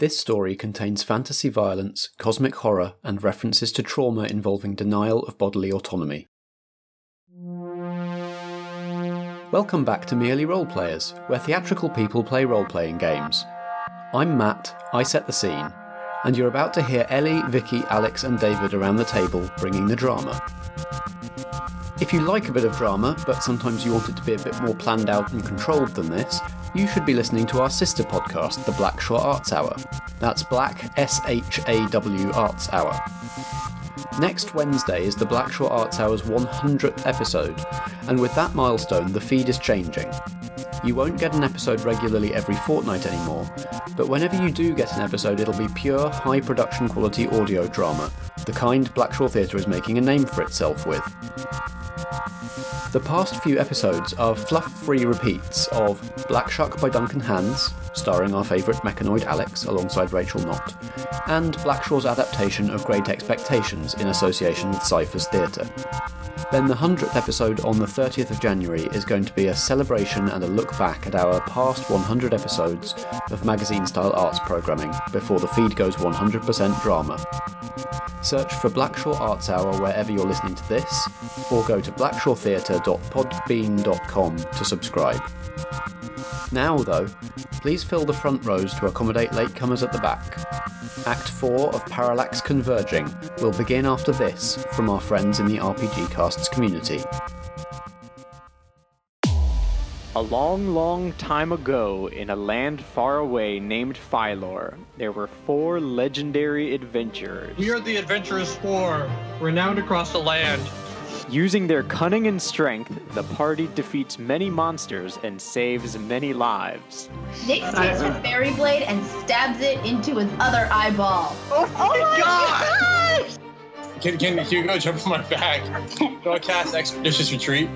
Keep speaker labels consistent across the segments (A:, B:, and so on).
A: This story contains fantasy violence, cosmic horror, and references to trauma involving denial of bodily autonomy. Welcome back to Merely Role Players, where theatrical people play role playing games. I'm Matt, I set the scene, and you're about to hear Ellie, Vicky, Alex, and David around the table bringing the drama. If you like a bit of drama, but sometimes you want it to be a bit more planned out and controlled than this, you should be listening to our sister podcast, the Blackshaw Arts Hour. That's Black S H A W Arts Hour. Next Wednesday is the Blackshaw Arts Hour's 100th episode, and with that milestone, the feed is changing. You won't get an episode regularly every fortnight anymore, but whenever you do get an episode, it'll be pure, high production quality audio drama, the kind Blackshaw Theatre is making a name for itself with. The past few episodes are fluff free repeats of Black Shuck by Duncan Hands, starring our favourite mechanoid Alex alongside Rachel Knott, and Blackshaw's adaptation of Great Expectations in association with Cypher's Theatre. Then the 100th episode on the 30th of January is going to be a celebration and a look back at our past 100 episodes of magazine style arts programming before the feed goes 100% drama. Search for Blackshaw Arts Hour wherever you're listening to this, or go to blackshawtheatre.podbean.com to subscribe. Now, though, please fill the front rows to accommodate latecomers at the back. Act 4 of Parallax Converging will begin after this from our friends in the RPG Casts community.
B: A long, long time ago, in a land far away named Phylor, there were four legendary adventurers.
C: We are the Adventurers Four, renowned across the land.
B: Using their cunning and strength, the party defeats many monsters and saves many lives.
D: Nick takes her fairy blade and stabs it into his other eyeball.
C: Oh, oh my
D: God!
C: Can, can Hugo jump on my back? Do I cast Expeditious Retreat?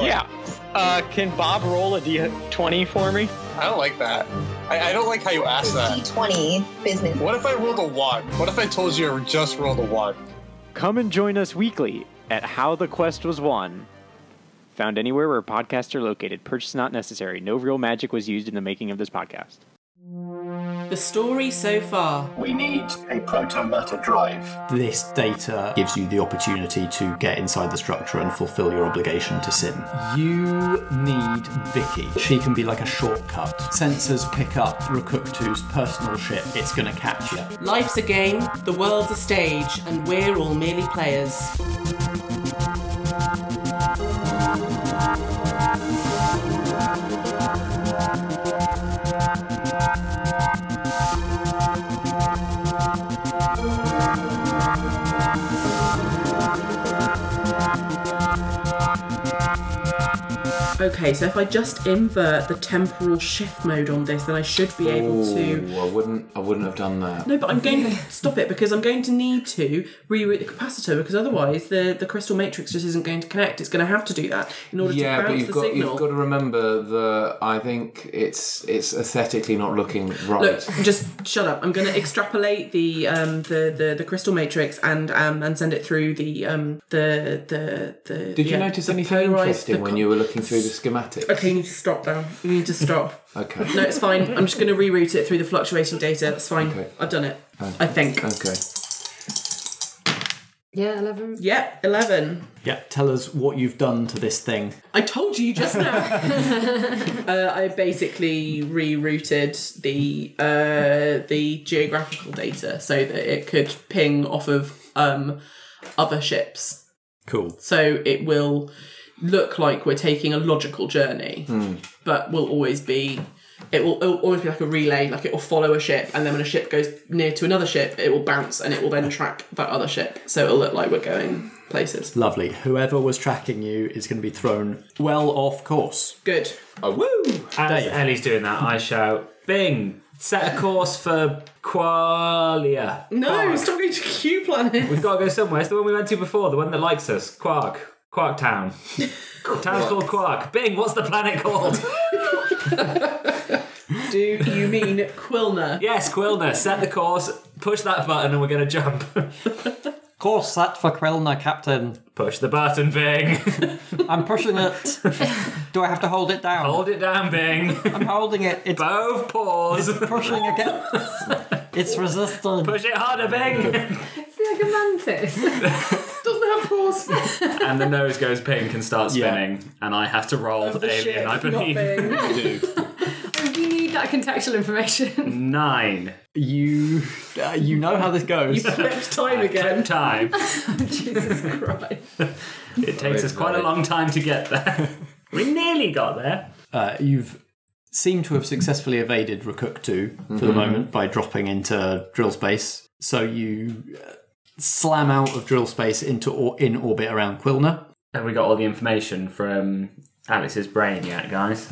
E: Yeah. Uh, can Bob roll a d20 for me?
C: I don't like that. I, I don't like how you ask that.
D: D20 business.
C: What if I rolled a one? What if I told you I just rolled a one?
B: Come and join us weekly at How the Quest Was Won. Found anywhere where podcasts are located. Purchase not necessary. No real magic was used in the making of this podcast.
F: The story so far.
A: We need a proto matter drive. This data gives you the opportunity to get inside the structure and fulfill your obligation to Sin. You need Vicky. She can be like a shortcut. Sensors pick up Rakuktu's personal ship. It's gonna catch you.
F: Life's a game, the world's a stage, and we're all merely players. Okay, so if I just invert the temporal shift mode on this, then I should be able to.
G: Ooh, I wouldn't. I wouldn't have done that.
F: No, but I'm going to stop it because I'm going to need to reroute the capacitor because otherwise the, the crystal matrix just isn't going to connect. It's going to have to do that in order
G: Yeah,
F: to
G: but you've
F: the
G: got
F: signal.
G: you've got to remember that I think it's it's aesthetically not looking right.
F: Look, just shut up. I'm going to extrapolate the um the, the, the crystal matrix and um and send it through the um the the the.
G: Did you notice anything interesting
F: the
G: when
F: co-
G: you were looking through the schematics?
F: Okay, you need to stop now. You need to stop.
G: Okay.
F: No, it's fine. I'm just going to reroute it through the fluctuating data. That's fine.
G: Okay.
F: I've done it. I think.
G: Okay.
H: Yeah, 11.
F: Yep, 11.
A: Yeah, tell us what you've done to this thing.
F: I told you just now. uh, I basically rerouted the uh, the geographical data so that it could ping off of um, other ships.
A: Cool.
F: So it will look like we're taking a logical journey, hmm. but will always be. It will, it will always be like a relay, like it will follow a ship, and then when a ship goes near to another ship, it will bounce and it will then track that other ship. So it'll look like we're going places.
A: Lovely. Whoever was tracking you is going to be thrown well off course.
F: Good.
A: Oh, woo!
I: As
A: Dave.
I: Ellie's doing that, I shout, Bing, set a course for Qualia.
F: No,
I: Quark.
F: stop going to Q Planet.
I: We've got to go somewhere. It's the one we went to before, the one that likes us. Quark. Quark Town. Town's called Quark. Bing, what's the planet called?
F: Do you mean Quilner?
I: yes, Quilner. Set the course, push that button, and we're going to jump.
H: Course set for Quilner, Captain.
I: Push the button, Bing.
H: I'm pushing it. Do I have to hold it down?
I: Hold it down, Bing.
H: I'm holding it. It's
I: Both paws.
H: pushing again. It's resistant.
I: Push it harder, Bing.
J: It's like a mantis.
F: Doesn't
I: and the nose goes pink and starts
H: Yeah.
I: spinning, and I have to roll
F: The
I: alien,
F: ship,
I: I
F: not
I: believe.
F: Bing.
J: we need that contextual information.
I: Nine.
H: You, uh, you know how this goes.
F: Flipped time
I: Clip
F: again.
I: time.
F: Jesus Christ.
I: It takes us quite a long time to get there. we nearly got there.
H: Uh, you've seemed to have successfully evaded Rakuktu for the moment by dropping into drill space. So you uh, slam out of drill space into or- in orbit around Quilner.
I: Have we got all the information from Alex's brain yet, guys?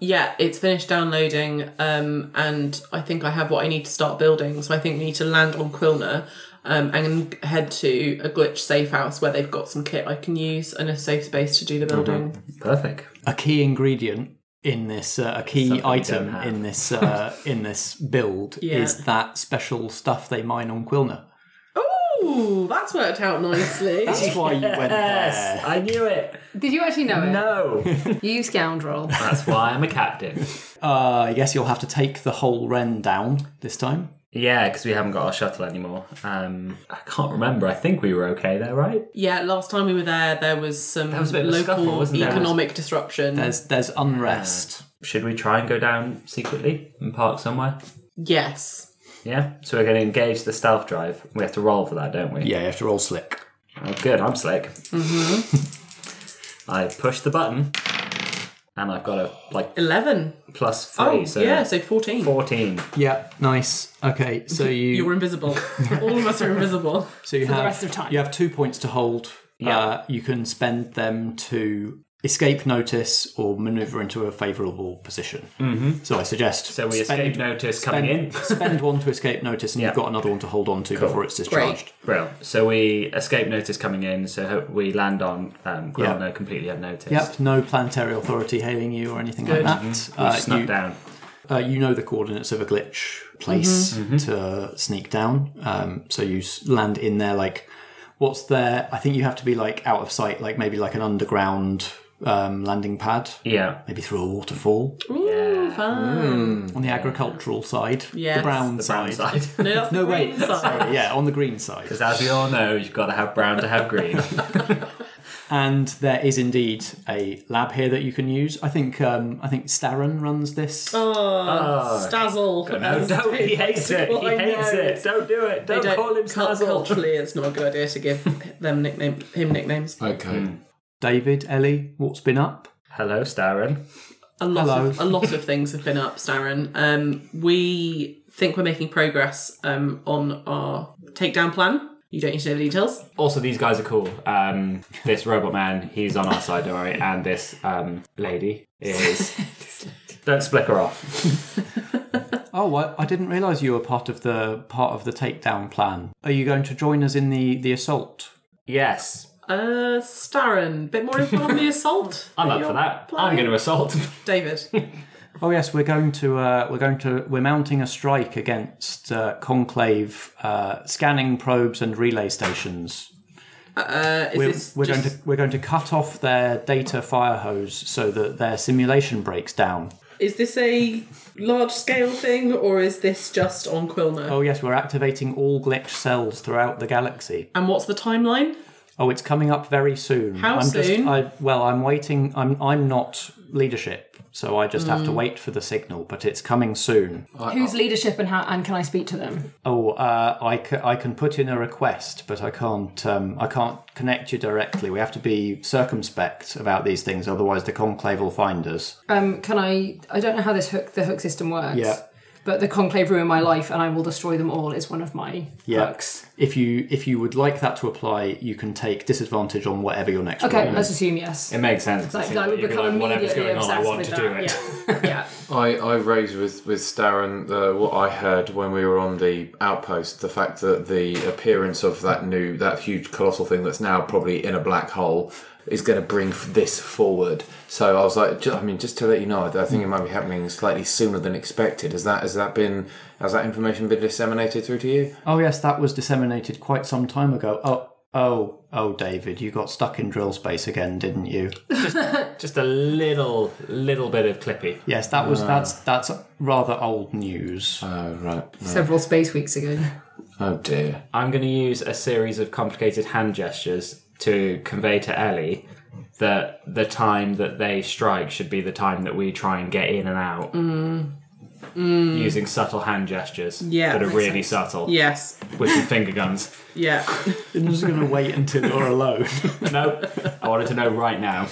F: Yeah, it's finished downloading, um, and I think I have what I need to start building. So I think we need to land on Quilner um, and head to a glitch safe house where they've got some kit I can use and a safe space to do the building.
I: Perfect.
H: A key ingredient in this, uh, a key
I: Something
H: item in this uh, in this build
F: Yeah.
H: is that special stuff they mine on Quilner.
F: Oh, that's worked out nicely.
H: That's why you went
I: Yes,
H: there.
I: I knew it.
J: Did you actually know it?
I: No.
J: You scoundrel.
I: That's why I'm a captain.
H: Uh, I guess you'll have to take the whole Ren down this time.
I: Yeah, because we haven't got our shuttle anymore. Um, I can't remember. I think we were okay there, right?
F: yeah, last time we were there, there was some
I: was a bit of a
F: local
I: scuffle, wasn't there?
F: economic disruption.
H: There's there's unrest.
I: Should we try and go down secretly and park somewhere?
F: yes.
I: Yeah. So we're going to engage the stealth drive. We have to roll for that, don't we?
H: Yeah, you have to roll slick.
I: Oh, good. I'm slick. Mm-hmm. I push the button, and I've got a like
F: 11.
I: plus three,
F: Oh,
I: so
F: yeah, so 14.
I: fourteen.
H: Yeah, nice. Okay, so you
F: You're invisible. All of us are invisible.
H: so you
J: For the
H: have
J: rest of time.
H: you have two points to hold.
I: Yeah.
H: Uh, you can spend them to escape notice or maneuver into a favourable position. Mm-hmm. So I suggest
I: So we
H: spend,
I: escape notice
H: spend,
I: coming in.
H: spend one to escape notice, and
I: Yeah.
H: you've got another one to hold on to before it's discharged.
I: Brill. So we escape notice coming in. So we land on um, Grelno completely unnoticed.
H: Yep, no planetary authority hailing you or anything
F: Good.
H: like that. Uh,
I: Snuck
H: you,
I: down.
H: uh, you know the coordinates of a glitch place
I: Mm-hmm.
H: to sneak down. Um, so you land in there like what's there? I think you have to be like out of sight, like maybe like an underground um, landing pad,
I: Yeah.
H: maybe through a waterfall
F: Ooh, fun.
H: on the agricultural side,
F: Yes.
H: the brown
I: The brown
H: side.
I: side.
F: No, that's
H: No
F: the
H: wait,
F: side.
H: sorry, yeah, on the green side.
I: Because as we all know, you've got to have brown to have green.
H: And there is indeed a lab here that you can use. I think um, I think Starren runs this.
F: Oh, Stazzle.
I: no,
F: as
I: don't. He hates it. He
F: I
I: hates
F: know.
I: it. Don't do it. Don't,
F: don't
I: call him
F: cul-
I: Snazzle.
F: Culturally, it's not a good idea to give them nickname him nicknames.
G: Okay.
H: David, Ellie, what's been up?
I: Hello, Starren.
F: A lot
H: Hello.
F: of a lot of things have been up, Starren. Um, we think we're making progress um, on our takedown plan. You don't need to know the details.
I: Also, these guys are cool. Um, this robot man, he's on our side, don't worry. And this um, lady is. don't split her off.
H: Oh, I, I didn't realise you were part of the part of the takedown plan. Are you going to join us in the the assault?
I: Yes,
F: Uh, Starren, bit more info on the assault.
I: I'm up for that. I'm
F: planning?
I: going to assault.
F: David.
H: Oh yes, we're going to uh, we're going to we're mounting a strike against uh, Conclave uh, scanning probes and relay stations.
F: Uh, is
H: We're, we're going to we're going to cut off their data fire hose so that their simulation breaks down.
F: Is this a large scale thing or is this just on Quilner?
H: Oh yes, we're activating all glitch cells throughout the galaxy.
F: And what's the timeline?
H: Oh, it's coming up very soon.
F: How
H: I'm Just,
F: soon?
H: I, well, I'm waiting. I'm I'm not leadership, so I just have
F: Mm.
H: to wait for the signal. But it's coming soon.
J: Who's leadership and how? And can I speak to them?
H: Oh, uh, I, ca- I can put in a request, but I can't. Um, I can't connect you directly. We have to be circumspect about these things, otherwise the conclave will find us.
J: Um, can I? I don't know how this hook the hook system works.
H: Yeah.
J: But the conclave ruin my life, and I will destroy them all. Is one of my
H: Yeah.
J: hooks.
H: If you if you would like that to apply, you can take disadvantage on whatever your next
J: Okay, let's
H: is.
J: assume yes.
I: It makes sense.
J: Like,
I: It
J: I would become
I: like whatever's
J: immediately
I: going on, I
J: obsessed
I: want
J: with
I: to do
J: that.
I: it.
J: Yeah. yeah.
G: I, I raised with with Starren the, uh, what I heard when we were on the outpost. The fact that the appearance of that new, that huge colossal thing that's now probably in a black hole is going to bring this forward. So I was like, ju- I mean, just to let you know, I think it might be happening slightly sooner than expected. Has that has that been has that information been disseminated through to you?
H: Oh yes, that was disseminated quite some time ago. Oh, oh, oh, David, you got stuck in drill space again, didn't you?
I: Just a little, little bit of clippy.
H: Yes, that was ah. that's that's rather old news.
G: Oh right.
J: Several space weeks ago.
G: Oh dear.
I: I'm going to use a series of complicated hand gestures to convey to Ellie that the time that they strike should be the time that we try and get in and out. Mm. Mm. Using subtle hand gestures
F: Yeah,
I: that are really
F: sense.
I: subtle
F: Yes.
I: with some finger guns.
F: Yeah.
H: I'm just going to wait until you're alone.
I: No, I wanted to know right now.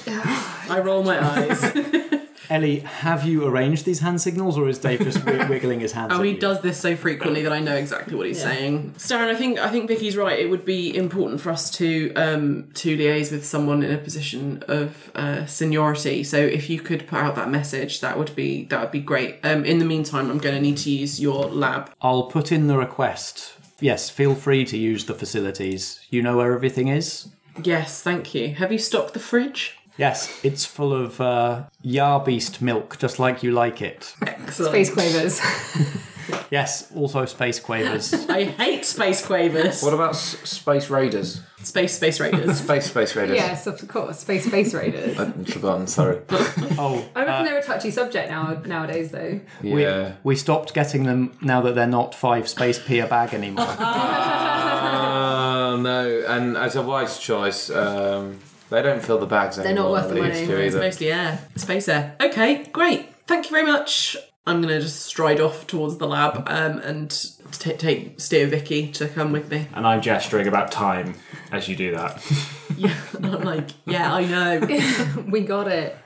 F: I roll my eyes.
H: Ellie, have you arranged these hand signals, or is Dave just wi- wiggling his hands?
F: Oh,
H: at
F: he
H: you?
F: does this so frequently that I know exactly what he's saying. Starren, I think I think Vicky's right. It would be important for us to um, to liaise with someone in a position of uh, seniority. So if you could put out that message, that would be that would be great. Um, in the meantime, I'm going to need to use your lab.
H: I'll put in the request. Yes, feel free to use the facilities. You know where everything is?
F: Yes, thank you. Have you stocked the fridge?
H: Yes, it's full of uh, Yarbeast milk, just like you like it.
F: Excellent.
J: Space quavers.
H: Yes, also space quavers.
F: I hate space quavers.
G: What about s- space raiders?
F: Space space raiders.
G: Space space raiders.
J: yes, of course. Space space raiders.
G: I'd forgotten. Sorry.
H: oh,
J: I reckon they're a touchy subject now nowadays, though.
G: Yeah.
H: we stopped getting them now that they're not five space p a bag anymore.
G: Oh no! And as a wise choice, um, they don't fill the bags They're
J: not
G: anymore.
J: worth the money.
G: used to
F: It's
G: either.
F: mostly air. Space air. Okay, great. Thank you very much. I'm gonna just stride off towards the lab um, and t- take steer Vicky to come with me.
I: And I'm gesturing about time as you do that.
F: Yeah, and I'm like, yeah, I know.
J: We got it.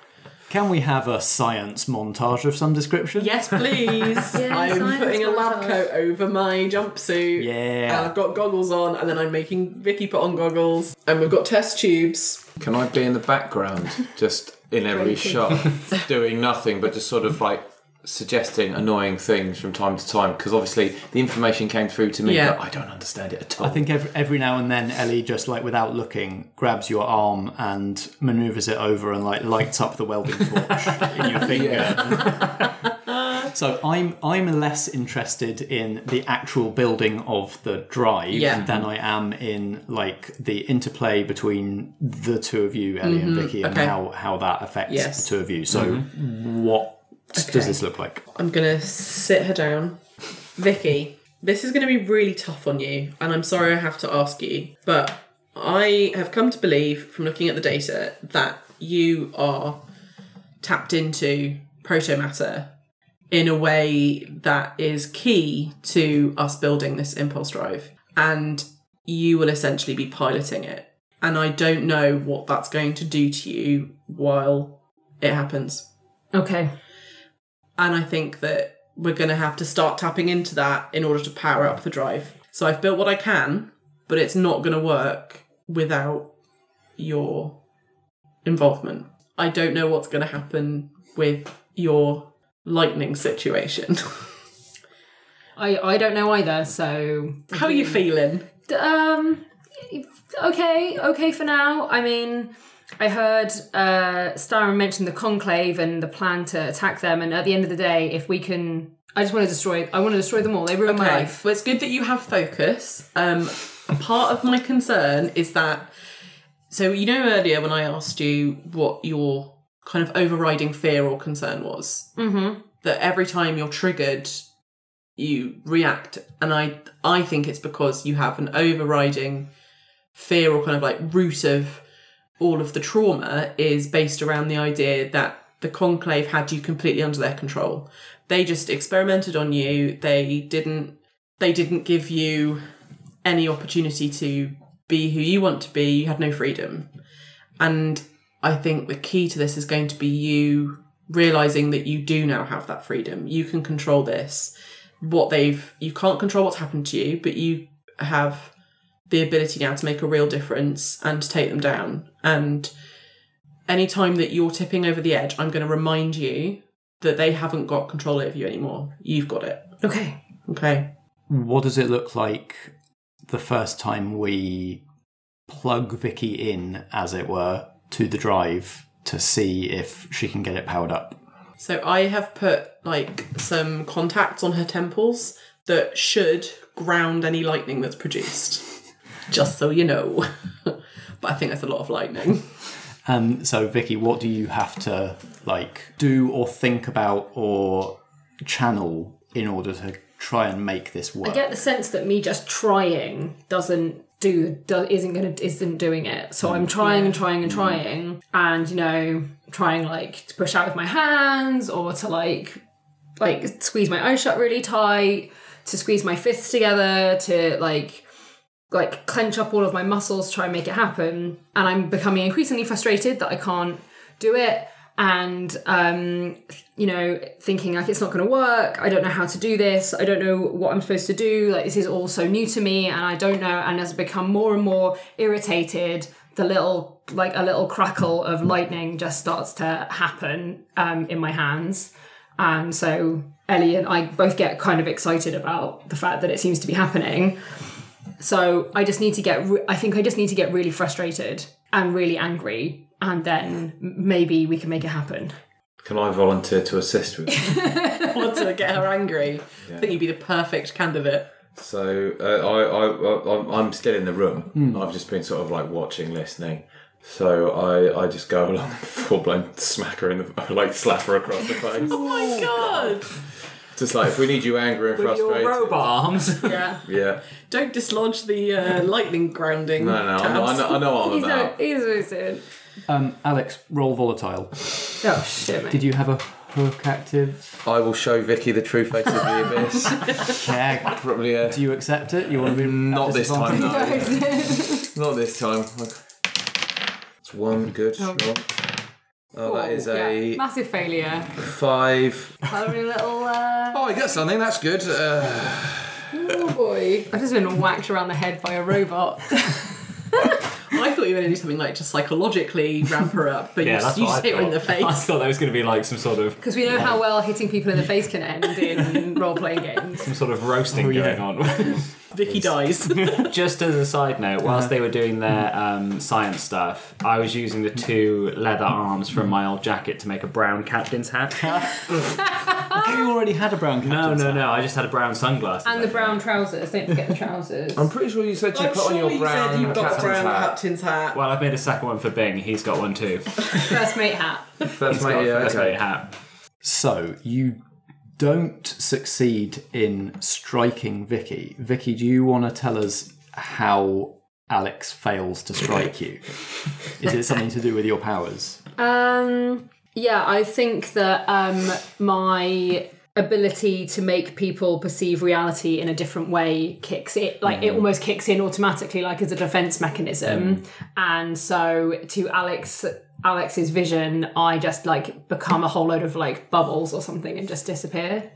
H: Can we have a science montage of some description?
F: Yes, please. I'm putting a lab
J: montage.
F: coat over my jumpsuit.
H: Yeah.
F: And I've got goggles on, and then I'm making Vicky put on goggles. And we've got test tubes.
G: Can I be in the background, just in every shot, doing nothing but just sort of like suggesting annoying things from time to time? Because obviously the information came through to me,
F: Yeah.
G: but I don't understand it at all.
H: I think every, every now and then Ellie just like without looking grabs your arm and maneuvers it over and like lights up the welding torch in your finger. so I'm I'm less interested in the actual building of the drive
F: Yeah.
H: than I am in like the interplay between the two of you, Ellie and mm-hmm. Vicky, and
F: Okay.
H: how how that affects
F: Yes.
H: the two of you. So mm-hmm. what does this look like?
F: I'm gonna sit her down. Vicky, this is gonna be really tough on you, and I'm sorry I have to ask you, but I have come to believe from looking at the data that you are tapped into protomatter in a way that is key to us building this impulse drive. And you will essentially be piloting it. And I don't know what that's going to do to you while it happens.
J: Okay.
F: And I think that we're going to have to start tapping into that in order to power up the drive. So I've built what I can, but it's not going to work without your involvement. I don't know what's going to happen with your lightning situation.
J: I I don't know either. So
F: How are you feeling?
J: um, okay, okay for now. I mean, I heard uh, Starren mention the conclave and the plan to attack them. And at the end of the day, if we can, I just want to destroy. I want to destroy them all. They ruined my life.
F: well, it's good that you have focus. Um, part of my concern is that. So you know earlier when I asked you what your kind of overriding fear or concern was,
J: Mm-hmm.
F: that every time you're triggered, you react, and I I think it's because you have an overriding fear or kind of like root of all of the trauma is based around the idea that the conclave had you completely under their control. They just experimented on you. They didn't they didn't give you any opportunity to be who you want to be. You had no freedom. And I think the key to this is going to be you realizing that you do now have that freedom. You can control this. What they've you can't control what's happened to you, but you have the ability now to make a real difference and to take them down. And anytime that you're tipping over the edge, I'm going to remind you that they haven't got control over you anymore. You've got it.
J: Okay.
F: Okay.
H: What does it look like the first time we plug Vicky in, as it were, to the drive to see if she can get it powered up?
F: So I have put like some contacts on her temples that should ground any lightning that's produced. Just so you know. but I think that's a lot of lightning.
H: And so, Vicky, what do you have to like do or think about or channel in order to try and make this work?
J: I get the sense that me just trying doesn't do, do isn't gonna isn't doing it. So I'm mm. trying and trying and mm. trying, and you know, trying like to push out with my hands or to like like squeeze my eyes shut really tight, to squeeze my fists together, to like like clench up all of my muscles, try and make it happen. And I'm becoming increasingly frustrated that I can't do it. And um, you know, thinking like it's not going to work. I don't know how to do this. I don't know what I'm supposed to do. Like this is all so new to me, and I don't know. And as I become more and more irritated, the little like a little crackle of lightning just starts to happen um, in my hands. And so Ellie and I both get kind of excited about the fact that it seems to be happening. So I just need to get, re- I think I just need to get really frustrated and really angry, and then maybe we can make it happen.
G: Can I volunteer to assist with?
F: Want to get her angry? I think you'd be the perfect candidate.
G: So uh, I, I, I, I'm- I'm still in the room. I've just been sort of like watching, listening. So I, I just go along, and full blown smack her in the, like slap her across the face.
F: Oh my god!
G: Just like if we need you angry and
I: With your
G: frustrated.
I: robot arms.
F: Yeah.
G: Yeah.
F: Don't dislodge the uh, lightning grounding.
G: No, no, I know, I know, I know what I'm
J: He's
G: about.
J: a, he's a soon.
H: Um, Alex, roll volatile.
J: Oh shit, mate.
H: Did you have a hook active?
G: I will show Vicky the true face of the abyss.
H: Yeah.
G: Probably. Uh,
H: Do you accept it? You want to be
G: not this time. No. Not this time. It's one good.
J: Oh.
G: Roll. Oh, that is
J: Yeah,
G: a
J: massive failure.
G: five.
J: Having a little. Uh...
G: Oh, I got something. That's good. Uh,
J: Oh boy! I've just been whacked around the head by a robot.
F: I thought you were going to do something like just psychologically ramp her up, but
I: Yeah,
F: you,
I: that's
F: you just hit her in the
I: thought. I
F: face.
I: thought that was going to be like some sort of
J: Because we know how well hitting people in the face can end in role playing games.
I: some sort of roasting
H: Oh, yeah.
I: going on.
F: Vicky dies.
I: Just as a side note, whilst they were doing their um, science stuff, I was using the two leather arms from my old jacket to make a brown captain's hat.
H: I thought you already had a brown
I: No,
H: captain's
I: no,
H: hat.
I: no. I just had a brown sunglasses.
J: And the brown trousers. Don't forget the trousers.
G: I'm pretty sure you said you
F: I'm
G: put on your
F: you
G: brown
F: said you've got a
G: captain's
F: brown
G: hat.
F: captain's hat.
I: Well, I've made a second one for Bing. He's got one too.
J: First mate hat.
G: First
I: He's got a
G: yeah,
I: first
G: okay.
I: mate hat.
H: So you don't succeed in striking Vicky. Vicky, do you want to tell us how Alex fails to strike you? Is it something to do with your powers?
J: Um, yeah, I think that um, my ability to make people perceive reality in a different way kicks it like it almost kicks in automatically like as a defense mechanism and so to alex alex's vision i just like become a whole load of like bubbles or something and just disappear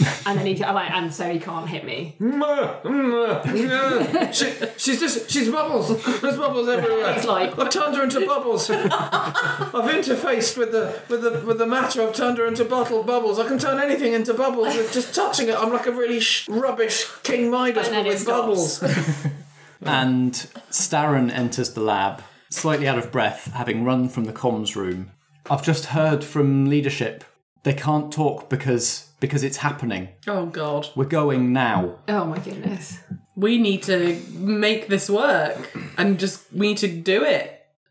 J: and then he I'm like and so he can't hit me mm-hmm.
G: she, she's just she's bubbles. There's bubbles everywhere.
J: It's like-
G: I've turned her into bubbles. I've interfaced with the with the with the matter. I've turned her into bottle bubbles. I can turn anything into bubbles with just touching it. I'm like a really sh- rubbish King Midas
J: And
G: but with
J: stops.
G: bubbles.
H: And Starren enters the lab, slightly out of breath, having run from the comms room. I've just heard from leadership. They can't talk because because it's happening.
F: Oh god.
H: We're going now.
J: oh my goodness
F: We need to make this work and just we need to do it.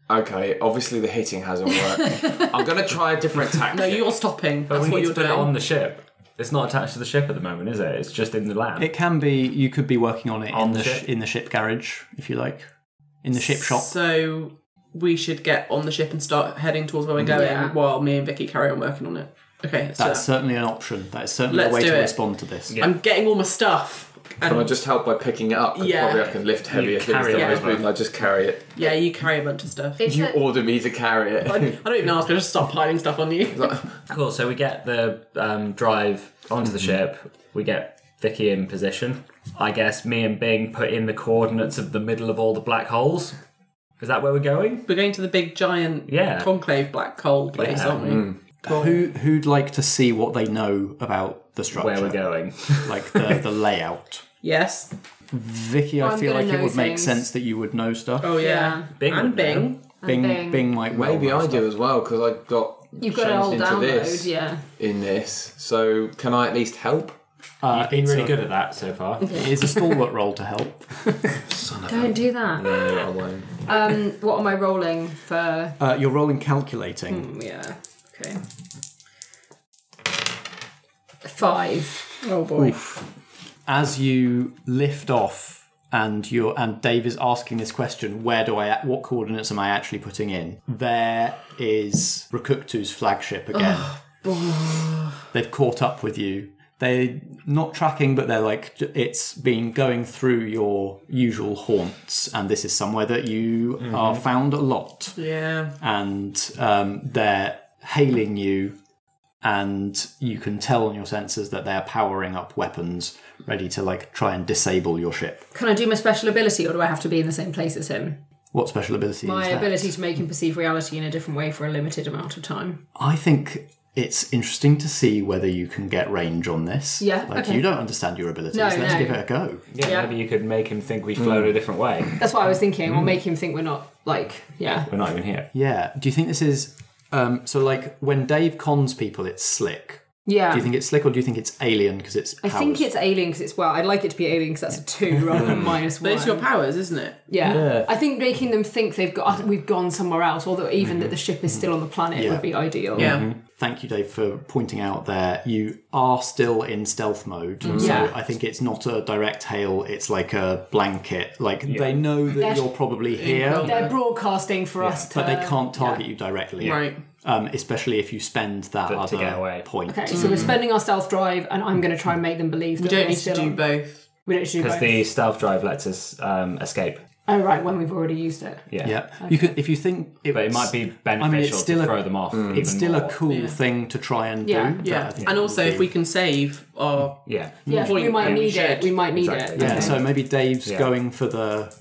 G: Okay, obviously the hitting hasn't worked. I'm gonna try a different tactic.
F: No, you're stopping.
I: But
F: That's
I: we
F: what
I: need
F: you're
I: to put
F: doing.
I: it on the ship. It's not attached to the ship at the moment, is it? It's just in the lab.
H: It can be. You could be working on it
I: On
H: in
I: the
H: the sh- in the ship garage, if you like, in the ship shop.
F: So we should get on the ship and start heading towards where we're going
J: Yeah.
F: while me and Vicky carry on working on it. Okay, let's do
H: That's
F: that.
H: certainly an option. That is certainly
F: Let's
H: a way
F: do
H: to
F: it.
H: respond to this.
F: I'm getting all my stuff. And
G: Can I just help by picking it up? 'Cause
F: Yeah.
G: Probably I can lift heavier things
I: carry
G: than
F: it
G: most
F: over.
G: people. I just carry it.
F: yeah, you carry a bunch of stuff.
J: it's
G: You
J: a-
G: order me to carry it.
F: I, I don't even ask. I just start piling stuff on you.
I: Cool. So we get the um, drive onto the ship. We get Vicky in position. I guess me and Bing put in the coordinates of the middle of all the black holes. Is that where we're going?
F: We're going to the big giant
I: Yeah.
F: conclave black hole place,
I: Yeah.
F: aren't we? Mm.
H: Who who'd like to see what they know about the structure?
I: Where we're going.
H: Like the, the layout.
F: Yes.
H: Vicky, I
J: I'm
H: feel
J: gonna
H: like it
J: know
H: would make
J: things.
H: sense that you would know stuff.
F: Oh yeah.
J: Yeah.
I: Bing
F: and
I: would know.
F: Bing.
H: Bing,
J: Bing.
H: Bing might well
G: Maybe
H: know
G: I
H: stuff.
G: do as well because I got
J: You've got an
G: changed
J: old
G: into
J: download,
G: this
J: yeah.
G: in this. So can I at least help?
H: Uh,
I: You've been really good at that so far.
H: It is a stalwart roll to help.
J: Don't do that.
G: No, I won't.
J: Um, what am I rolling for?
H: Uh, you're rolling calculating.
J: Yeah. Okay. Five.
F: Oh boy.
H: As you lift off, and you're and Dave is asking this question: Where do I? What coordinates am I actually putting in? There is Rakuktu's flagship again. They've caught up with you. They're not tracking, but they're like it's been going through your usual haunts, and this is somewhere that you are found a lot.
F: Yeah.
H: and um, they're hailing you, and you can tell on your sensors that they're powering up weapons, ready to like try and disable your ship.
J: Can I do my special ability, or do I have to be in the same place as him?
H: What special ability
J: My
H: is that?
J: ability to make him perceive reality in a different way for a limited amount of time.
H: I think it's interesting to see whether you can get range on this.
J: Yeah,
H: like
J: okay.
H: you don't understand your abilities.
J: No,
H: Let's
J: no.
H: give it a go.
I: Yeah,
J: Yeah.
I: maybe you could make him think we flown a different way.
J: That's what I was thinking. Or make him think we're not like yeah.
I: We're not even here.
H: Yeah. Do you think this is um, so? Like when Dave cons people, it's slick.
J: Yeah.
H: Do you think it's slick, or do you think it's alien because it's?
J: I think it's alien because it's well. I'd like it to be alien because that's a two rather than hmm. minus
F: But
J: one.
F: it's your powers, isn't it?
J: yeah.
G: Yeah.
J: I think making them think they've got we've gone somewhere else, although even that mm-hmm. the ship is still on the planet
H: Yeah.
J: would be ideal.
F: Yeah. Mm-hmm.
H: Thank you, Dave, for pointing out there. You are still in stealth mode, mm-hmm. so
J: Yeah.
H: I think it's not a direct hail. It's like a blanket. Like they know that
J: They're-
H: you're probably here,
J: They're broadcasting for us to.
H: but they can't target
J: yeah.
H: you directly.
F: Right.
H: Um, especially if you spend that
I: To- to
H: other
I: get away.
H: point.
J: Okay, so we're spending our stealth drive, and I'm going to try and make them believe
F: We don't
J: we're
F: need to
J: still
F: do
J: on-
F: both.
J: We don't need to do both
I: Because
J: both.
I: the stealth drive lets us um, escape.
J: Oh right, when we've already used it.
I: Yeah.
H: Yeah, you could if you think it,
I: But it might be beneficial
H: still
I: to
H: a-
I: throw them off. even
H: It's still
I: more.
H: a cool
F: Yeah.
H: thing to try and
J: Yeah.
H: do. that
F: Yeah.
H: I think
F: And
H: it
F: also,
H: would
F: if
H: be-
F: we can save our
I: Yeah.
J: Yeah, we
F: Point
J: might
F: and
J: need
F: shed.
J: it. We might need
I: Exactly.
J: it.
H: yeah,
J: Okay.
H: so maybe Dave's
I: Yeah.
H: going for the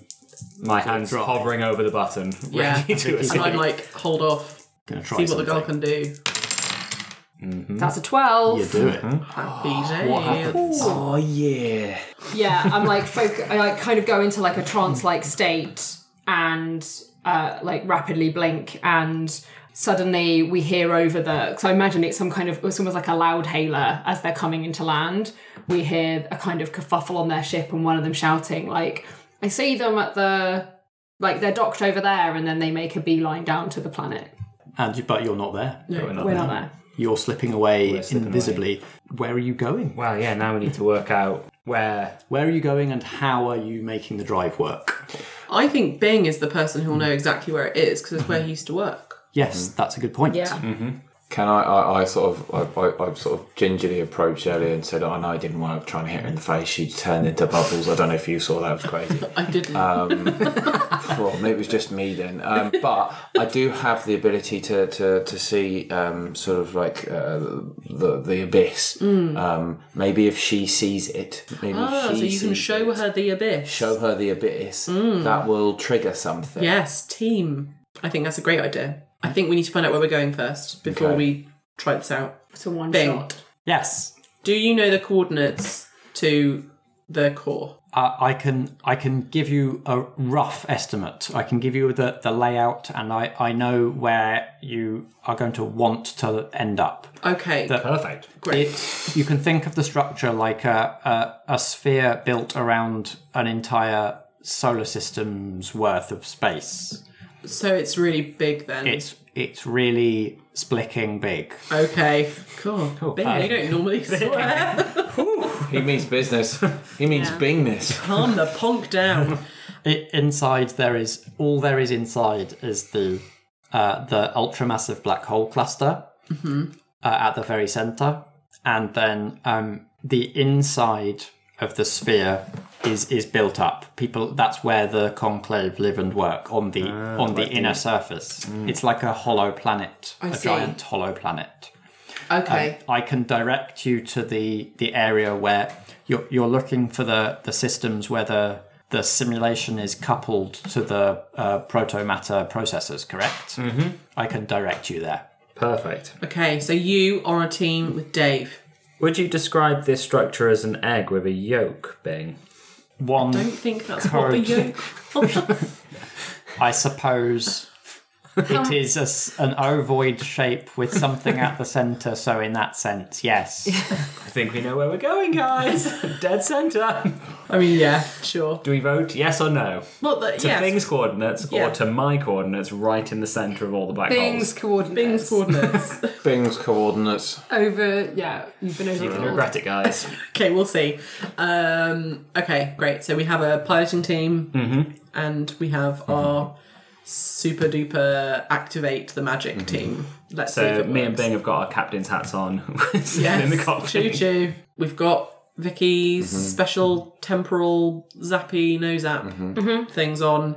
I: My hands
H: drive.
I: hovering over the button,
F: Yeah.
I: ready to
F: and
I: escape.
F: I'm like, hold off.
H: Gonna try
F: See what the girl
H: something.
F: can do.
J: That's a twelve.
H: You do it.
F: Happy
H: What
F: days.
H: happens?
G: Oh yeah.
J: Yeah, I'm like foc- I like kind of go into like a trance-like state and uh, like rapidly blink and suddenly we hear over the so I imagine it's some kind of it's almost like a loud hailer as they're coming into land. We hear a kind of kerfuffle on their ship and one of them shouting like I see them at the like they're docked over there and then they make a beeline down to the planet.
H: And you, but you're not there.
I: We're not
J: We're
I: there.
J: not there.
H: You're slipping away
I: We're slipping
H: invisibly. Where are you going?
I: Well, yeah. Now we need to work out where.
H: Where are you going, and how are you making the drive work?
F: I think Bing is the person who will know exactly where it is because it's where he used to work.
H: Yes, that's a good point.
J: Yeah. Mm-hmm.
G: Can I, I, I sort of, I, I, sort of gingerly approached Ellie and said, I know I didn't want to try and hit her in the face. She turned into bubbles. I don't know if you saw that. It was crazy.
F: I didn't.
G: well, maybe it was just me then. Um, but I do have the ability to, to, to see um, sort of like uh, the, the abyss. Um, maybe if she sees it, maybe
F: ah,
G: if
F: so
G: she
F: you can show
G: it,
F: her the abyss.
G: show her the abyss. That will trigger something.
F: Yes, team. I think that's a great idea. I think we need to find out where we're going first before
G: Okay.
F: we try this out.
J: It's a one
F: Bing.
J: shot.
H: Yes,
F: Do you know the coordinates to the core?
H: uh, I can. I can give you a rough estimate. I can give you the, the layout, and I, I know where you are going to want to end up.
F: Okay,
H: The-
I: Perfect.
F: great.
H: It, you can think of the structure like a, a, a sphere built around an entire solar system's worth of space.
F: So it's really big then.
H: It's it's really splicking big.
F: okay. Cool. Bing, you don't normally swear.
G: He means business. He means bingness.
F: Calm the punk down.
H: I inside there is all there is inside is the uh, the ultramassive black hole cluster uh, at the very center, and then um, the inside of the sphere is is built up. People that's where the conclave live and work on the on the inner surface. It's like a hollow planet,
F: I
H: a
F: see.
H: giant hollow planet.
F: Okay.
H: I can direct you to the the area where you're you're looking for the the systems where the the simulation is coupled to the uh, proto matter processors. Correct. Mm-hmm. I can direct you there.
I: Perfect.
F: Okay, so you are a team with Dave.
I: Would you describe this structure as an egg with a yolk, Bing?
H: One, I
F: Don't think that's what the
H: Code.
F: yoke.
H: I suppose. It is a s an ovoid shape with something at the centre, so in that sense, yes.
I: I think we know where we're going, guys. Dead centre.
F: I mean, yeah, sure.
I: Do we vote yes or no?
F: Well, the,
I: To
F: yes.
I: Bing's coordinates
F: Yeah.
I: or to my coordinates right in the centre of all the black
J: Bing's
I: holes?
J: coordinates.
F: Bing's coordinates.
G: Bing's coordinates.
J: Over, yeah, you've been over.
I: You're going
J: over.
I: regret it, guys.
F: okay, we'll see. Um, okay, great. So we have a piloting team,
I: Mm-hmm.
F: and we have our super duper activate the magic team. Let's see
I: Mm-hmm. So
F: it
I: me and. Bing have got our captain's hats on. sitting
F: Yes,
I: in the
F: choo choo. We've got Vicky's
I: Mm-hmm.
F: special temporal zappy no zap
I: Mm-hmm.
F: things on.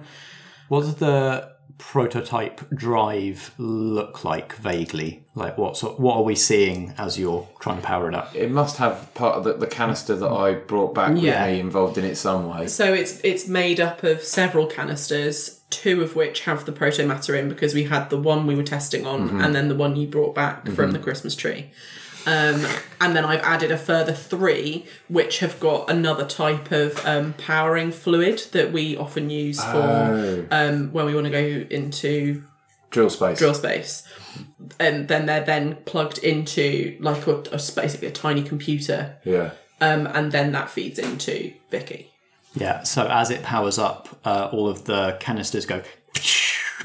H: What does the prototype drive look like vaguely? Like what sort, what are we seeing as you're trying to power it up?
G: It must have part of the, the canister that I brought back
F: Yeah.
G: with me involved in it some way.
F: So it's it's made up of several canisters, two of which have the proto matter in because we had the one we were testing on,
G: Mm-hmm.
F: and then the one you brought back from the Christmas tree. Um, and then I've added a further three, which have got another type of um, powering fluid that we often use for
G: Oh.
F: um, when we want to go into
G: Drill space.
F: drill space. And then they're then plugged into like a, a basically a tiny computer,
G: Yeah.
F: um, and then that feeds into Vicky.
H: Yeah, so as it powers up, uh, all of the canisters go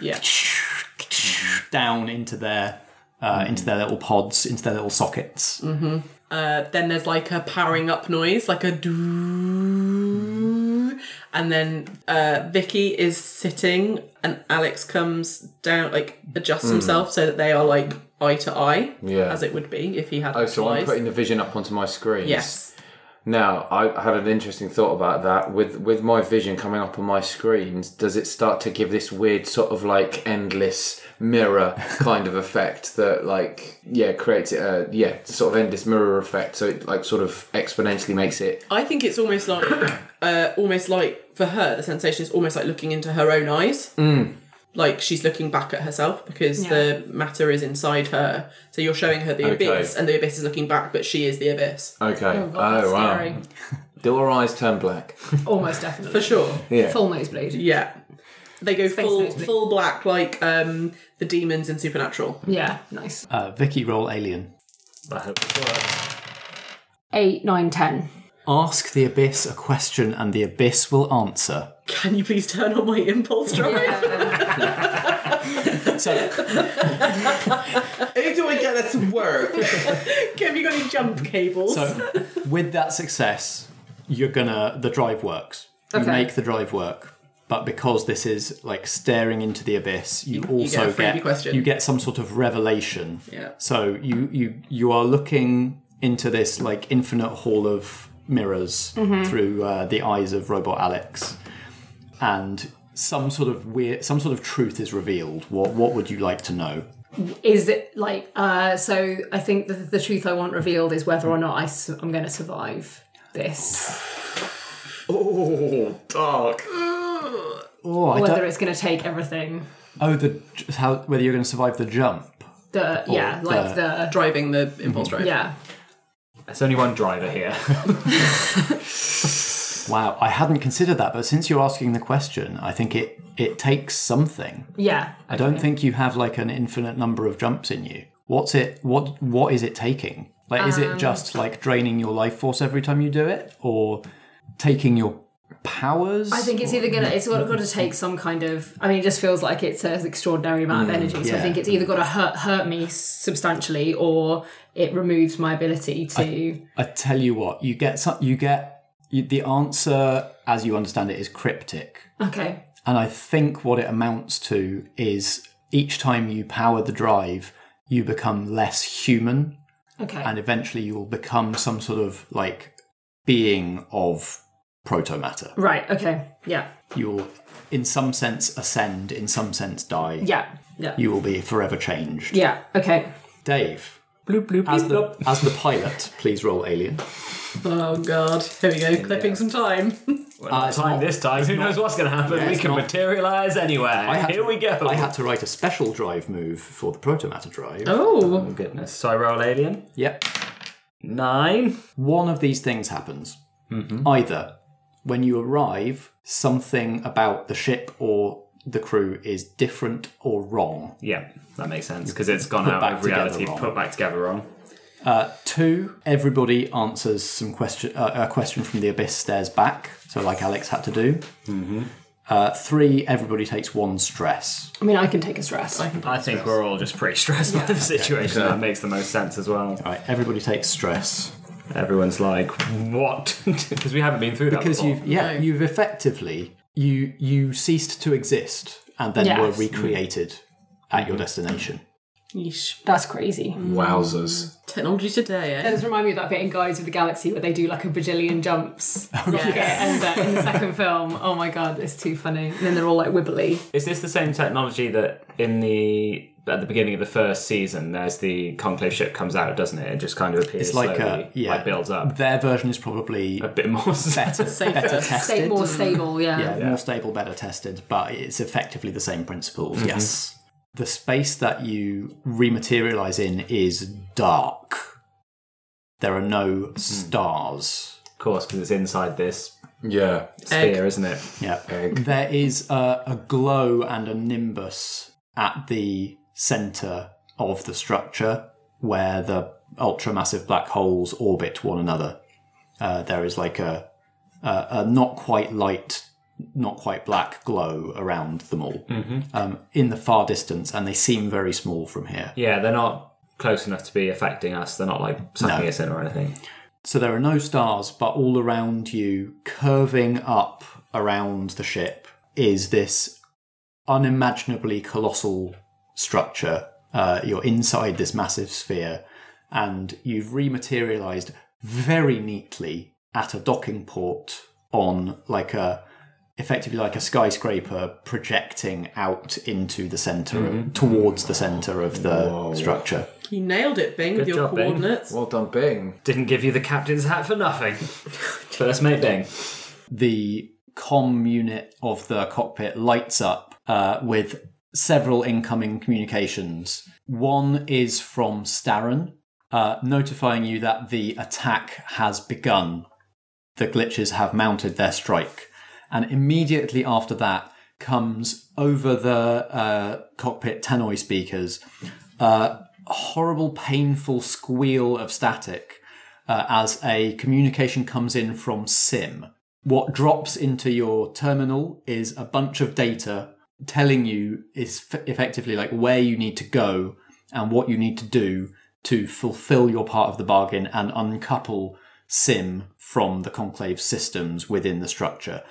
F: Yeah.
H: down into their uh, into their little pods, into their little sockets.
F: Uh, then there's like a powering up noise, like a doo, and then uh, Vicky is sitting, and Alex comes down, like adjusts himself so that they are like eye to eye,
G: Yeah.
F: as it would be if he had.
G: Oh, so I'm putting the vision up onto my screen.
F: Yes.
G: Now, I had an interesting thought about that. With with my vision coming up on my screens, does it start to give this weird sort of like endless mirror kind of effect that like yeah creates it a yeah sort of endless mirror effect? So it like sort of exponentially makes it
F: I think it's almost like, uh, almost like for her, the sensation is almost like looking into her own eyes. Like she's looking back at herself because the matter is inside her. So you're showing her the
G: Okay.
F: abyss, and the abyss is looking back, but she is the abyss
G: okay.
J: Oh, God, that's
G: wow!
J: scary.
G: Do her eyes turn black?
J: Almost definitely.
F: for sure.
G: Yeah.
J: Full nosebleed.
F: Yeah. They go full
J: nosebleed.
F: full black like um the demons in Supernatural.
J: Yeah, nice.
H: Uh, Vicky, roll alien.
I: I hope it works.
J: Eight, nine, ten.
H: Ask the abyss a question, and the abyss will answer.
F: Can you please turn on my impulse drive?
H: So
C: How do I get that to work?
F: Have you got any jump cables?
H: So, with that success, you're gonna the drive works. You
J: Okay.
H: make the drive work, but because this is like staring into the abyss, you,
F: get
H: also
F: a freebie question.
H: you get some sort of revelation.
F: Yeah.
H: So you you you are looking into this like infinite hall of mirrors
F: Mm-hmm.
H: through uh, the eyes of robot Alex, and some sort of weird some sort of truth is revealed. What what would you like to know?
J: Is it like, uh, so I think the, the truth I want revealed is whether or not I su- I'm going to survive this.
G: Oh, dark.
H: Oh, I
J: Whether it's going to take everything.
H: oh the how whether you're going to survive the jump.
J: The, yeah, like the,
F: Driving the impulse drive.
J: yeah.
I: There's only one driver here.
H: Wow, I hadn't considered that, but since you're asking the question, I think it it takes something.
J: Yeah.
H: I don't think you have like an infinite number of jumps in you. What's it? What what is it taking? Like, is
J: Um,
H: it just like draining your life force every time you do it, or taking your powers?
J: I think it's either gonna it's got, got to take some kind of I mean it just feels like it's an extraordinary amount of mm, energy so I think it's either got to hurt hurt me substantially or it removes my ability to
H: I tell you what, you get some. You get you, the answer as you understand it is cryptic,
J: okay
H: and I think what it amounts to is each time you power the drive, you become less human
J: okay
H: and eventually you will become some sort of like being of proto matter.
J: right okay yeah
H: You'll, in some sense, ascend, in some sense, die.
J: yeah yeah
H: You will be forever changed.
J: yeah okay
H: Dave,
I: Bloop, bloop,
H: As
I: bloop,
H: the,
I: bloop.
H: as the pilot, please roll alien.
F: Oh god. Here we go, clipping some time.
I: Well,
H: Uh, it's
I: time
H: not-
I: this time. Who knows what's going to happen?
H: Yeah,
I: we
H: it's
I: can
H: not-
I: materialize anywhere.
H: had
I: Here
H: to-
I: we go.
H: I had to write a special drive move for the protomatter drive.
F: Oh.
I: Oh, goodness. So I roll alien.
H: Yep.
I: Nine.
H: One of these things happens. Either when you arrive, something about the ship or the crew is different or wrong.
I: Yeah, that makes sense because it's gone
H: Put
I: out
H: back
I: of reality,
H: wrong.
I: put back together wrong.
H: Uh, two, everybody answers some question. Uh, a question from the abyss stares back. So, like Alex had to do. Mm-hmm. Uh, three, everybody takes one stress.
J: I mean, I can take a stress.
I: I I think we're all just pretty stressed by the situation. That makes the most sense as well.
H: All right, everybody takes stress
I: Everyone's like, "What?" Because we haven't been through that
H: because
I: before.
H: you've yeah you've effectively you you ceased to exist and then
J: Yes.
H: were recreated at your destination.
F: Yeesh.
J: That's crazy.
G: Wowzers.
F: Technology today,
J: That
F: eh?
J: does remind me of that bit in Guides of the Galaxy where they do like a bajillion jumps.
F: Yes.
J: And uh, in the second film, oh my god, it's too funny. And then they're all like wibbly.
I: Is this the same technology that in the at the beginning of the first season, there's the conclave ship comes out, doesn't it? It just kind of appears
H: It's like
I: slowly,
H: a yeah
I: like builds up
H: Their version is probably
I: a bit more.
H: better, better tested.
J: Stay more stable, yeah.
H: yeah, more stable, better tested, but it's effectively the same principles. Mm-hmm. Yes. The space that you rematerialize in is dark. There are no mm. stars.
I: Of course, because it's inside this
G: Yeah.
I: sphere, isn't it?
H: Yeah.
G: Egg.
H: There is a, a glow and a nimbus at the center of the structure where the ultramassive black holes orbit one another. Uh, there is like a, a, a not quite light, not quite black glow around them all um, in the far distance, and they seem very small from here.
I: Yeah, they're not close enough to be affecting us. They're not like sucking
H: No.
I: us in or anything.
H: So there are no stars, but all around you, curving up around the ship, is this unimaginably colossal structure. Uh, you're inside this massive sphere, and you've rematerialized very neatly at a docking port on like a effectively like a skyscraper projecting out into the center towards the center of the structure
F: You nailed it, Bing, with
I: Good
F: your
I: job, Bing.
F: coordinates.
G: Well done, Bing.
I: Didn't give you the captain's hat for nothing. First mate Bing.
H: the com unit of the cockpit lights up uh, with several incoming communications. One is from Starren, uh, notifying you that the attack has begun. The glitches have mounted their strike. And immediately after that comes over the uh, cockpit tannoy speakers a horrible, painful squeal of static uh, as a communication comes in from SIM. What drops into your terminal is a bunch of data telling you is f- effectively like where you need to go and what you need to do to fulfill your part of the bargain and uncouple SIM from the conclave systems within the structure.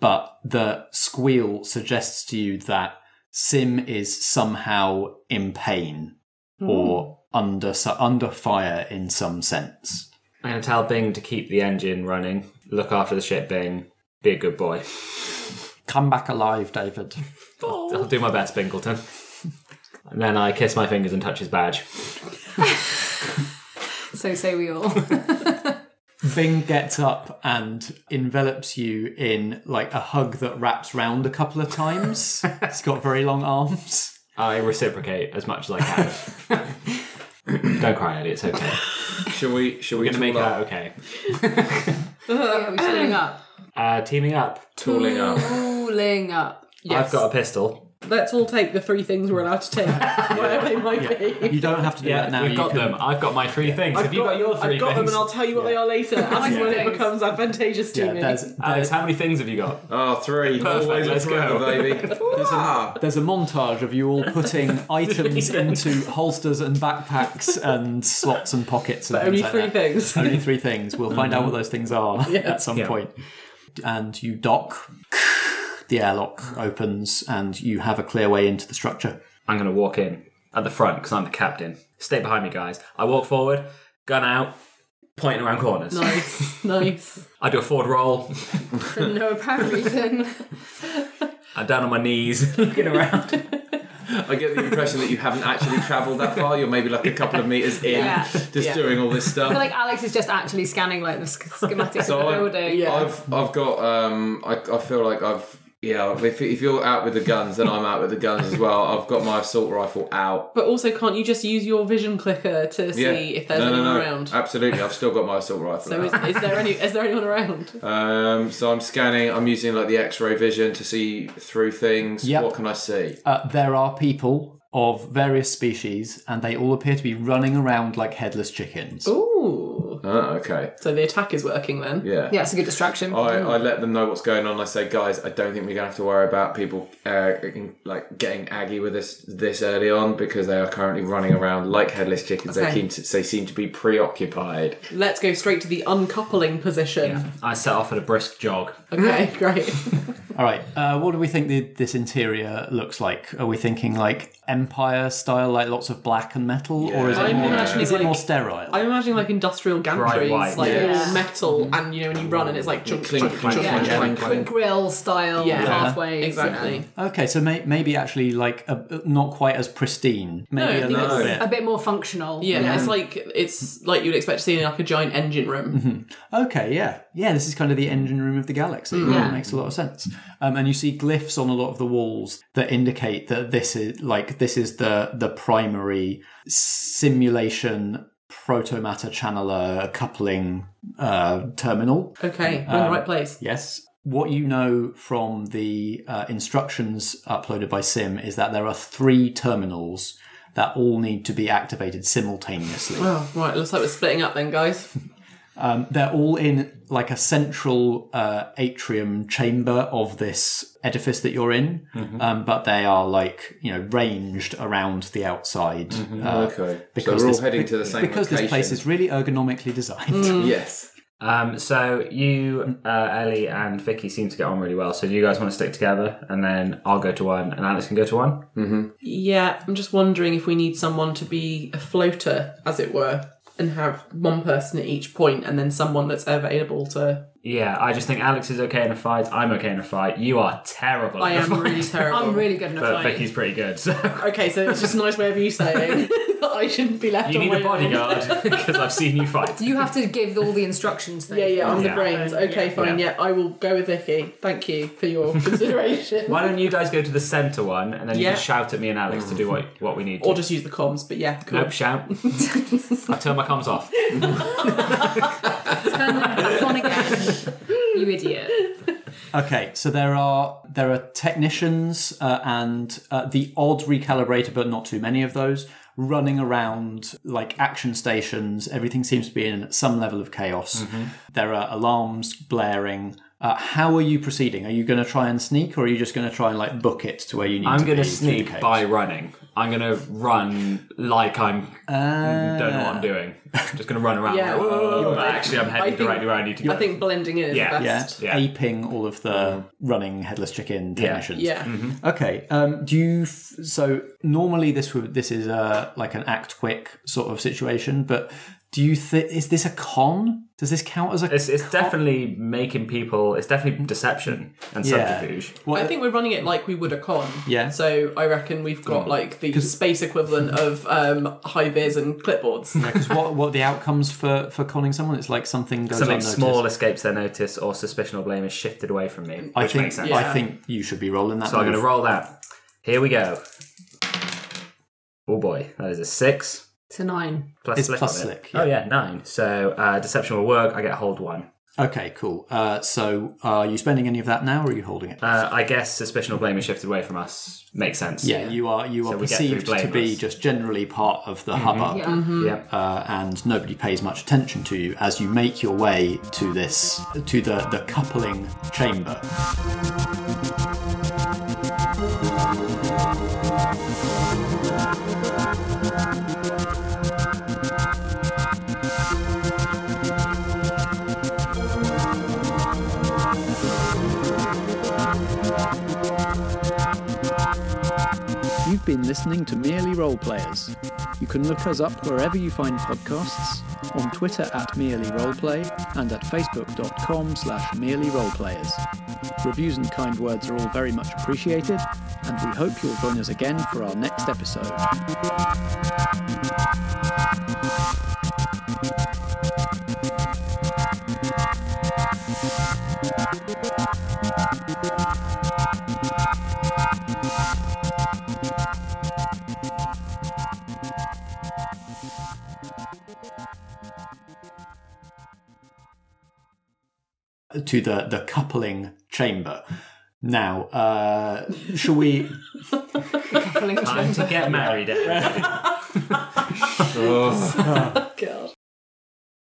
H: But the squeal suggests to you that Sim is somehow in pain hmm. or under su- under fire in some sense.
I: I'm going to tell Bing to keep the engine running, look after the ship, Bing. Be a good boy.
H: Come back alive, David.
I: I'll do my best, Bingleton. And then I kiss my fingers and touch his badge.
J: So say we all.
H: Bing gets up and envelops you in like a hug that wraps round a couple of times. He's got very long arms.
I: I reciprocate as much as I can. Don't cry, Eddie. It's okay.
G: Shall we? Shall we
I: We're going to make
G: tool
I: that okay.
J: yeah, we're teaming up.
I: Uh, teaming up.
G: Tooling up.
J: Tooling up.
I: I've got a pistol.
F: Let's all take the three things we're allowed to take, whatever they might be.
H: You don't have to do
I: Yeah,
H: that now.
I: we've
H: you
I: got
H: can-
I: them. I've got my three things.
F: I've
I: Have you got, your 3
F: I've got them
I: things?
F: and I'll tell you what they are later, as and when it becomes advantageous to
H: Yeah,
F: me.
H: there's,
I: Alex,
H: there's,
I: how many things have you got?
G: Oh, three.
I: Perfect,
G: Always
I: let's
G: a
I: go.
G: baby. Ah.
H: there's a montage of you all putting items into holsters and backpacks and slots and pockets. And
F: but
H: things
F: only
H: like
F: three
H: that.
F: things.
H: Only three things. We'll find out what those things are at some
I: Yeah.
H: point. And you dock. The airlock opens, and you have a clear way into the structure.
I: I'm going to walk in at the front because I'm the captain. Stay behind me, guys. I walk forward, gun out, pointing around corners.
F: nice, nice.
I: I do a forward roll.
J: For no apparent reason.
I: I'm down on my knees, looking around.
G: I get the impression that you haven't actually travelled that far. You're maybe like a couple of meters in,
J: Yeah.
G: just
F: Yeah.
G: doing all this stuff.
J: I feel like Alex is just actually scanning like the sch- schematics
G: So
J: of the
G: I-
J: building.
F: Yeah.
G: I've I've got um I, I feel like I've yeah if, if you're out with the guns then I'm out with the guns as well. I've got my assault rifle out.
F: But also, can't you just use your vision clicker to see
G: Yeah.
F: if there's
G: no, no,
F: anyone
G: no.
F: around?
G: Absolutely, I've still got my assault rifle.
F: So
G: out.
F: is, is there any? Is there anyone around?
G: Um, so I'm scanning. I'm using like the X-ray vision to see through things.
H: Yep.
G: What can I see?
H: Uh, there are people of various species, and they all appear to be running around like headless chickens.
F: Ooh.
G: Oh, okay.
F: So the attack is working then.
G: Yeah.
J: Yeah, it's a good distraction.
G: I, I let them know what's going on. I say, guys, I don't think we're gonna have to worry about people uh, in- like getting aggy with us this early on because they are currently running around like headless chickens. They,
F: Okay.
G: seem to, they seem to be preoccupied.
F: Let's go straight to the uncoupling position.
I: I set off at a brisk jog.
F: Okay, great.
H: All right, uh, what do we think the, this interior looks like? Are we thinking like Empire style, like lots of black and metal, or is it
F: I'm
H: more,
F: imagining
H: is it
F: like-
H: more sterile?
F: I'm imagining like industrial gantries,
I: white,
F: like
J: yeah.
F: all metal, and you know when you run and it's like chunk,
G: Clink,
F: chunk,
G: clank,
F: chunk,
J: yeah,
F: chunk,
G: clank,
F: chunk.
J: grill style
F: Yeah.
J: pathways.
F: Exactly.
H: Okay, so may, maybe actually like a, not quite as pristine, maybe
F: No, I
H: a
F: think
H: little
G: it's-
H: bit.
J: Yeah. A bit more functional.
F: Yeah, it's like it's like you'd expect to see in like a giant engine room.
H: Okay, yeah, yeah. This is kind of the engine room of the galaxy.
F: Mm.
H: Yeah,
J: Yeah.
H: makes a lot of sense. Um, and you see glyphs on a lot of the walls that indicate that this is like this is the the primary simulation proto matter channeler coupling uh, terminal.
F: Okay, we're in the right place.
H: Yes. What you know from the uh, instructions uploaded by Sim is that there are three terminals that all need to be activated simultaneously.
F: Oh, right. Looks like we're splitting up then, guys.
H: Um, they're all in like a central uh, atrium chamber of this edifice that you're in, um, but they are like you know ranged around the outside. uh,
G: okay. So we're all
H: this-
G: heading to the same
H: because this place is really ergonomically designed.
G: Yes.
I: Um, so you, uh, Ellie, and Vicky seem to get on really well. So do you guys want to stick together, and then I'll go to one, and Alex can go to one?
F: Yeah, I'm just wondering if we need someone to be a floater, as it were, and have one person at each point, and then someone that's available to.
I: Yeah, I just think Alex is okay in a fight. I'm okay in a fight. You are terrible.
F: I
I: in a
F: am
I: fight.
F: really terrible.
J: I'm really good in a
I: But
J: fight.
I: Vicky's pretty good. So
F: Okay, so it's just a nice way of you saying that I shouldn't be left
I: you
F: on
I: need
F: my
I: a bodyguard because I've seen you fight.
J: You have to give all the instructions. Though.
F: Yeah, yeah, I'm
I: Yeah.
F: the brains. Okay, fine.
I: Yeah.
F: Yeah. I will go with Vicky. Thank you for your consideration.
I: Why don't you guys go to the centre one, and then you
F: Yeah.
I: just shout at me and Alex to do what what we need. To.
F: Or just use the comms, but yeah, cool.
I: Nope, shout. I turn my comms off.
J: Turn them back on again. You idiot.
H: Okay, so there are there are technicians uh, and uh, the odd recalibrator, but not too many of those, running around like action stations. Everything seems to be in some level of chaos. Mm-hmm. There are alarms blaring. Uh, how are you proceeding? Are you going to try and sneak, or are you just going to try and like book it to where you need to go?
I: I'm
H: to
I: going to
H: through
I: sneak by running. I'm going to run like I'm
H: Uh,
I: don't know what I'm doing. just going to run around.
F: Yeah.
I: like, "Whoa," but
F: I-
I: actually, I'm heading
F: think-
I: directly where I need to go.
F: I think blending in is
I: Yeah.
F: the
H: Yeah,
F: best.
I: Yeah.
H: aping all of the running headless chicken technicians.
F: Yeah.
H: Okay. Um, do you? F- so normally this would this is uh, like an act quick sort of situation, but do you think is this a con? Does this count as a?
I: It's, it's definitely making people. It's definitely deception and
H: Yeah.
I: subterfuge.
H: What-
F: I think we're running it like we would a con.
H: Yeah.
F: So I reckon we've got like the space equivalent of um, high vis and clipboards.
H: because what what are the outcomes for for conning someone? It's like something goes
I: Something
H: unnoticed.
I: small escapes their notice, or suspicion or blame is shifted away from me, which
H: I think
I: makes sense.
H: I think you should be rolling that.
I: So I'm going to roll that. Here we go. Oh boy, that is a six
J: To nine.
I: plus
H: It's
I: slick
H: plus
I: on it.
H: slick,
I: Oh
H: yeah.
I: yeah, nine. So uh, deception will work. I get hold one.
H: Okay, cool. Uh, so are you spending any of that now, or are you holding it?
I: Uh, I guess suspicion or blame is shifted away from us. Makes sense.
H: yeah, you are you
I: So
H: are
I: we get through
H: perceived to be
I: blameless.
H: just generally part of the hubbub.
J: Yeah.
I: Yep.
H: uh, and nobody pays much attention to you as you make your way to this to the the coupling chamber. Been listening to Merely Role Players. You can look us up wherever you find podcasts, on Twitter at Merely Roleplay, and at facebook.com slash Merely Roleplayers. Reviews and kind words are all very much appreciated, and we hope you'll join us again for our next episode.
K: To the the coupling chamber. Now, uh, shall we?
I: Time to get married. everybody.
G: Oh.
J: God.